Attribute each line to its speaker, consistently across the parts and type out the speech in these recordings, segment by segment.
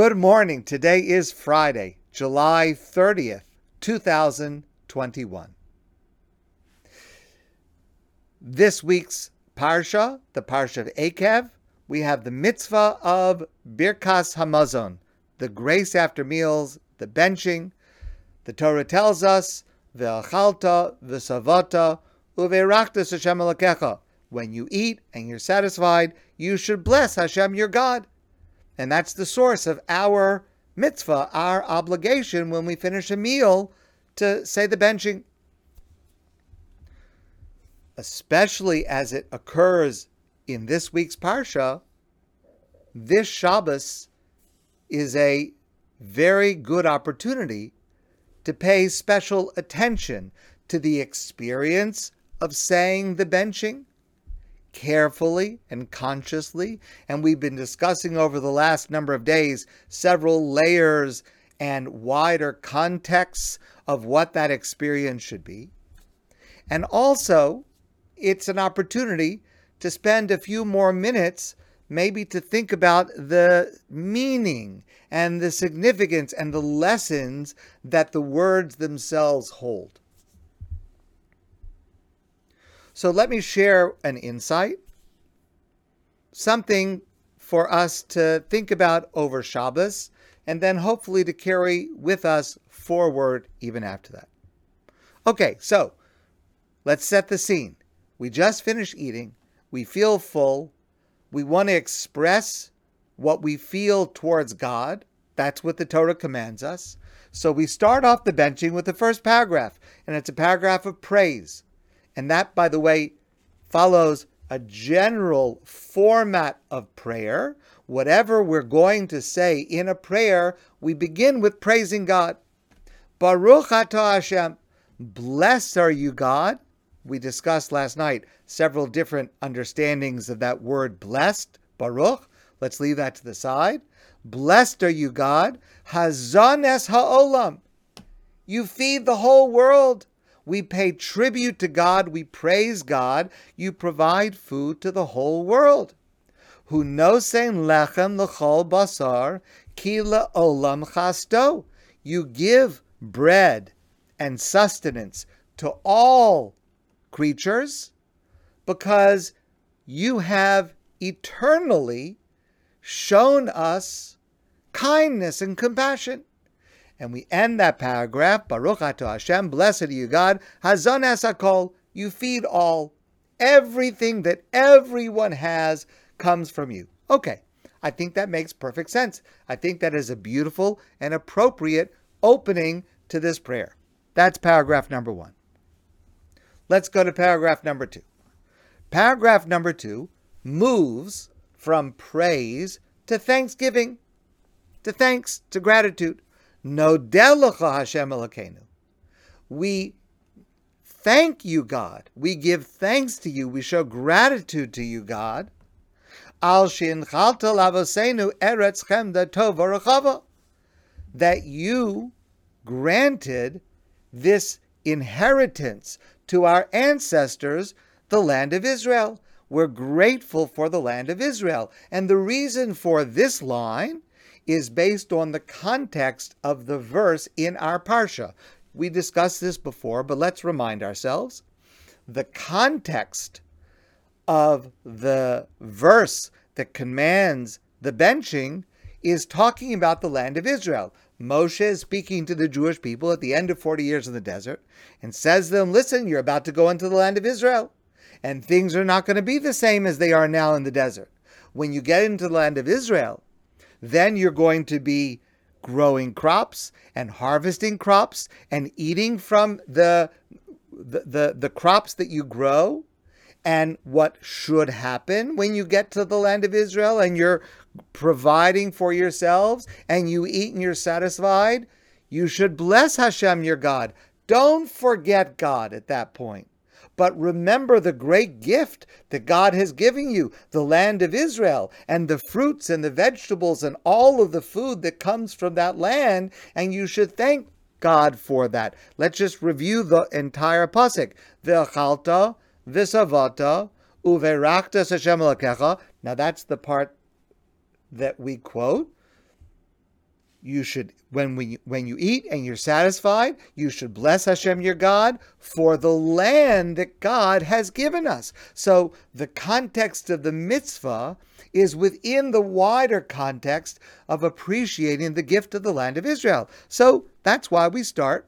Speaker 1: Good morning. Today is Friday, July 30th, 2021. This week's Parsha, the Parsha of Eikev, we have the mitzvah of Birkas Hamazon, the grace after meals, the benching. The Torah tells us, Ve'achalta, v'savata, uve'rachta Hashem. When you eat and you're satisfied, you should bless Hashem your God. And that's the source of our mitzvah, our obligation when we finish a meal to say the benching. Especially as it occurs in this week's Parsha, this Shabbos is a very good opportunity to pay special attention to the experience of saying the benching carefully and consciously. And we've been discussing over the last number of days several layers and wider contexts of what that experience should be. And also, it's an opportunity to spend a few more minutes maybe to think about the meaning and the significance and the lessons that the words themselves hold. So let me share an insight, something for us to think about over Shabbos, and then hopefully to carry with us forward even after that. Okay, so let's set the scene. We just finished eating, we feel full, we want to express what we feel towards God. That's what the Torah commands us. So we start off the benching with the first paragraph, and it's a paragraph of praise. And that, by the way, follows a general format of prayer. Whatever we're going to say in a prayer, we begin with praising God. Baruch atah Hashem. Blessed are you, God. We discussed last night several different understandings of that word blessed, Baruch. Let's leave that to the side. Blessed are you, God. Hazan es ha'olam. You feed the whole world. We pay tribute to God. We praise God. You provide food to the whole world. Hu nosein lechem l'chol basar ki olam chasto. You give bread and sustenance to all creatures because you have eternally shown us kindness and compassion. And we end that paragraph, Baruch Ato Hashem, blessed are you God, Hazan Esakol, you feed all. Everything that everyone has comes from you. Okay, I think that makes perfect sense. I think that is a beautiful and appropriate opening to this prayer. That's paragraph number one. Let's go to paragraph number two. Paragraph number two moves from praise to thanksgiving, to thanks, to gratitude. Nodelecha Hashem Elokeinu. We thank you, God. We give thanks to you. We show gratitude to you, God. Al shinchalta lavosenu eretz chemda tova That you granted this inheritance to our ancestors, the land of Israel. We're grateful for the land of Israel. And the reason for this line is based on the context of the verse in our Parsha. We discussed this before, but let's remind ourselves. The context of the verse that commands the benching is talking about the land of Israel. Moshe is speaking to the Jewish people at the end of 40 years in the desert and says to them, Listen, you're about to go into the land of Israel, and things are not going to be the same as they are now in the desert. When you get into the land of Israel, then you're going to be growing crops and harvesting crops and eating from the, the, the, the crops that you grow and what should happen when you get to the land of Israel and you're providing for yourselves and you eat and you're satisfied, you should bless Hashem your God. Don't forget God at that point. But remember the great gift that God has given you, the land of Israel, and the fruits and the vegetables and all of the food that comes from that land, and you should thank God for that. Let's just review the entire pasuk. Ve'achalta, v'savata, uverakta Hashem Now that's the part that we quote. You should when we when you eat and you're satisfied you should bless hashem your god for the land that god has given us so the context of the mitzvah is within the wider context of appreciating the gift of the land of israel so that's why we start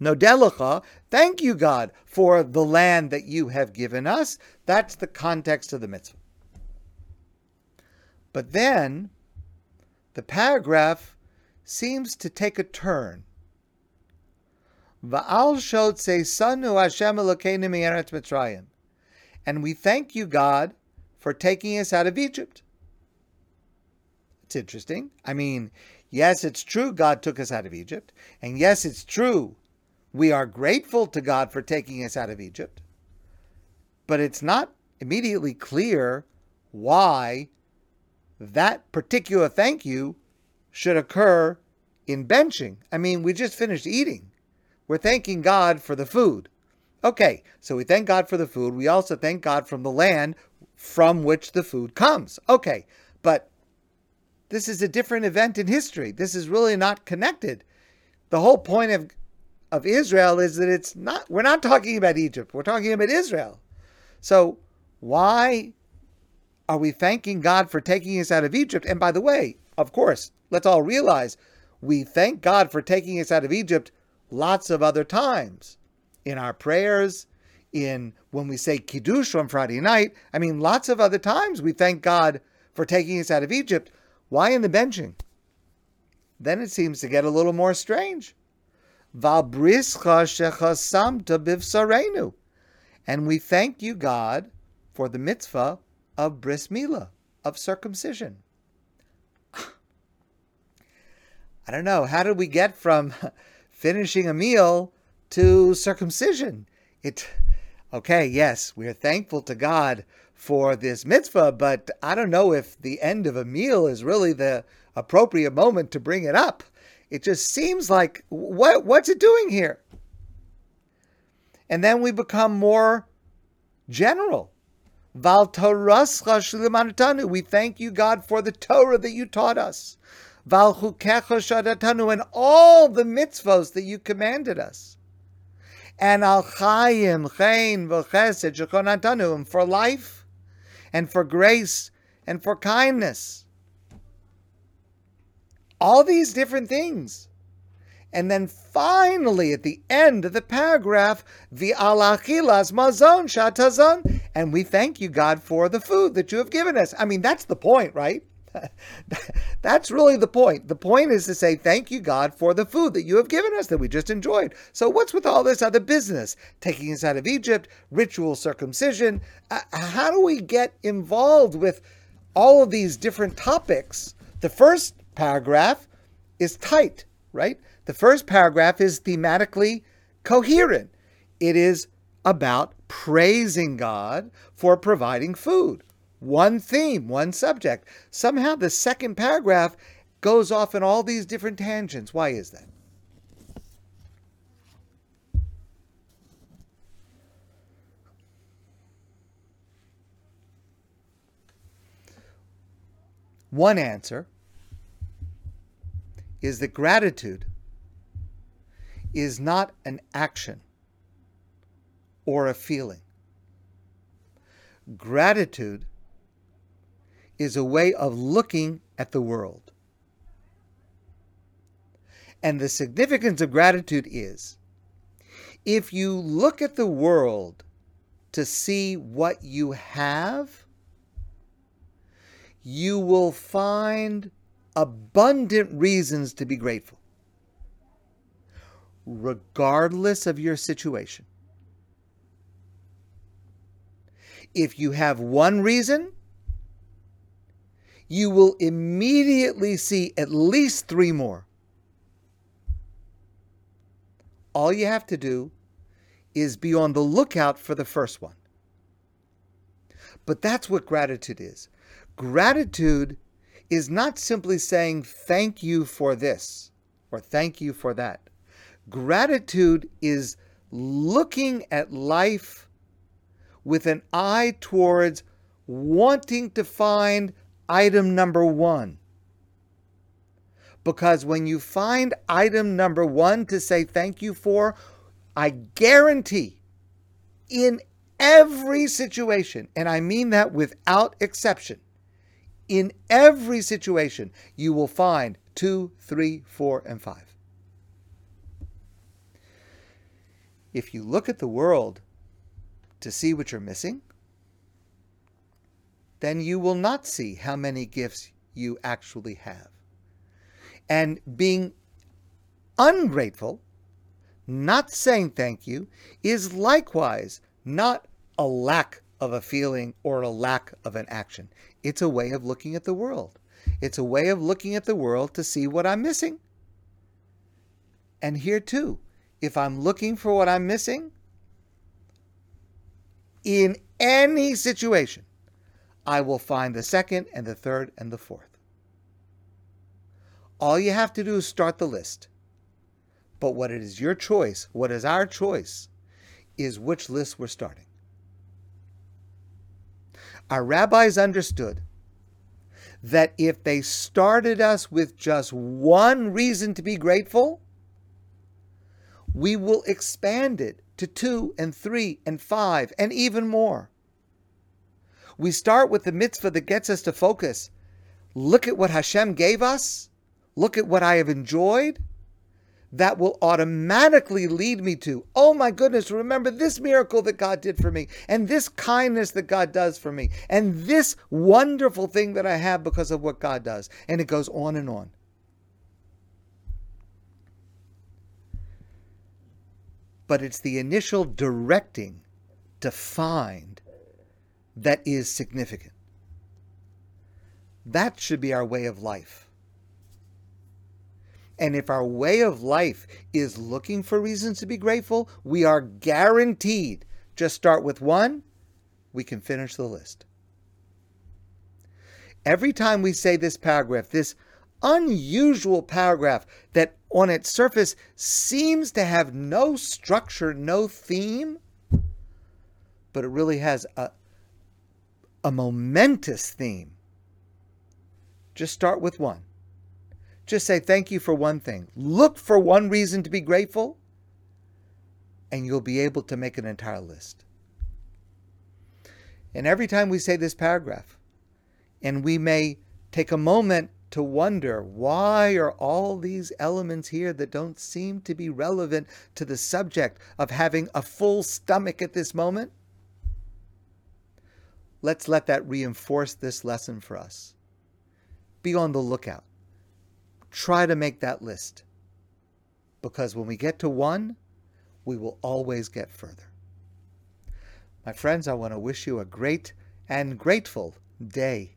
Speaker 1: Nodelecha, thank you, God, for the land that you have given us. That's the context of the mitzvah. But then the paragraph seems to take a turn. Va'al shotze sanu Hashem Elokeinu mi'eretz Mitzrayim. And we thank you, God, for taking us out of Egypt. It's interesting. I mean, yes, it's true God took us out of Egypt. And yes, it's true we are grateful to God for taking us out of Egypt. But it's not immediately clear why that particular thank you should occur in benching. I mean, we just finished eating. We're thanking God for the food. Okay, so we thank God for the food. We also thank God from the land from which the food comes. Okay, but this is a different event in history. This is really not connected. The whole point of, of Israel is that it's not, we're not talking about Egypt, we're talking about Israel. So why are we thanking God for taking us out of Egypt? And by the way, of course, let's all realize we thank God for taking us out of Egypt lots of other times in our prayers, in when we say Kiddush on Friday night. I mean, lots of other times we thank God for taking us out of Egypt. Why in the benching? Then it seems to get a little more strange. And we thank you, God, for the mitzvah of bris milah, of circumcision. I don't know. How did we get from finishing a meal to circumcision? It, okay, yes, we are thankful to God for this mitzvah, but I don't know if the end of a meal is really the appropriate moment to bring it up. It just seems like what what's it doing here? And then we become more general. We thank you, God, for the Torah that you taught us. And all the mitzvos that you commanded us. And al chayim, chayin, v'chesed, for life, and for grace, and for kindness. All these different things. And then finally, at the end of the paragraph, the alachilas mazon shatazon, and we thank you, God, for the food that you have given us. I mean, that's the point, right? that's really the point. The point is to say, thank you, God, for the food that you have given us that we just enjoyed. So, what's with all this other business? Taking us out of Egypt, ritual circumcision. Uh, how do we get involved with all of these different topics? The first paragraph is tight, right? The first paragraph is thematically coherent. It is about praising God for providing food. One theme, one subject. Somehow the second paragraph goes off in all these different tangents. Why is that? One answer is that gratitude is not an action or a feeling. Gratitude is a way of looking at the world. And the significance of gratitude is if you look at the world to see what you have, you will find abundant reasons to be grateful regardless of your situation. If you have one reason, you will immediately see at least three more. All you have to do is be on the lookout for the first one. But that's what gratitude is. Gratitude is not simply saying thank you for this or thank you for that. Gratitude is looking at life with an eye towards wanting to find item number one. Because when you find item number one to say thank you for, I guarantee in every situation, and I mean that without exception, in every situation, you will find two, three, four, and five. If you look at the world to see what you're missing, then you will not see how many gifts you actually have. And being ungrateful, not saying thank you, is likewise not a lack of a feeling or a lack of an action. It's a way of looking at the world. It's a way of looking at the world to see what I'm missing. And here too, if I'm looking for what I'm missing, in any situation, I will find the second and the third and the fourth. All you have to do is start the list. But what it is your choice, what is our choice, is which list we're starting. Our rabbis understood that if they started us with just one reason to be grateful, we will expand it to two and three and five and even more. We start with the mitzvah that gets us to focus. Look at what Hashem gave us. Look at what I have enjoyed that will automatically lead me to, oh my goodness, remember this miracle that God did for me, and this kindness that God does for me, and this wonderful thing that I have because of what God does. And it goes on and on. But it's the initial directing to find that is significant. That should be our way of life. And if our way of life is looking for reasons to be grateful, we are guaranteed. Just start with one, we can finish the list. Every time we say this paragraph, this unusual paragraph that on its surface seems to have no structure, no theme, but it really has a, a momentous theme. Just start with one. Just say thank you for one thing. Look for one reason to be grateful, and you'll be able to make an entire list. And every time we say this paragraph, and we may take a moment to wonder why are all these elements here that don't seem to be relevant to the subject of having a full stomach at this moment? Let's let that reinforce this lesson for us. Be on the lookout try to make that list. Because when we get to one, we will always get further. My friends, I want to wish you a great and grateful day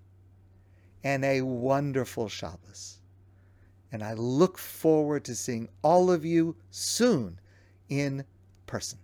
Speaker 1: and a wonderful Shabbos. And I look forward to seeing all of you soon in person.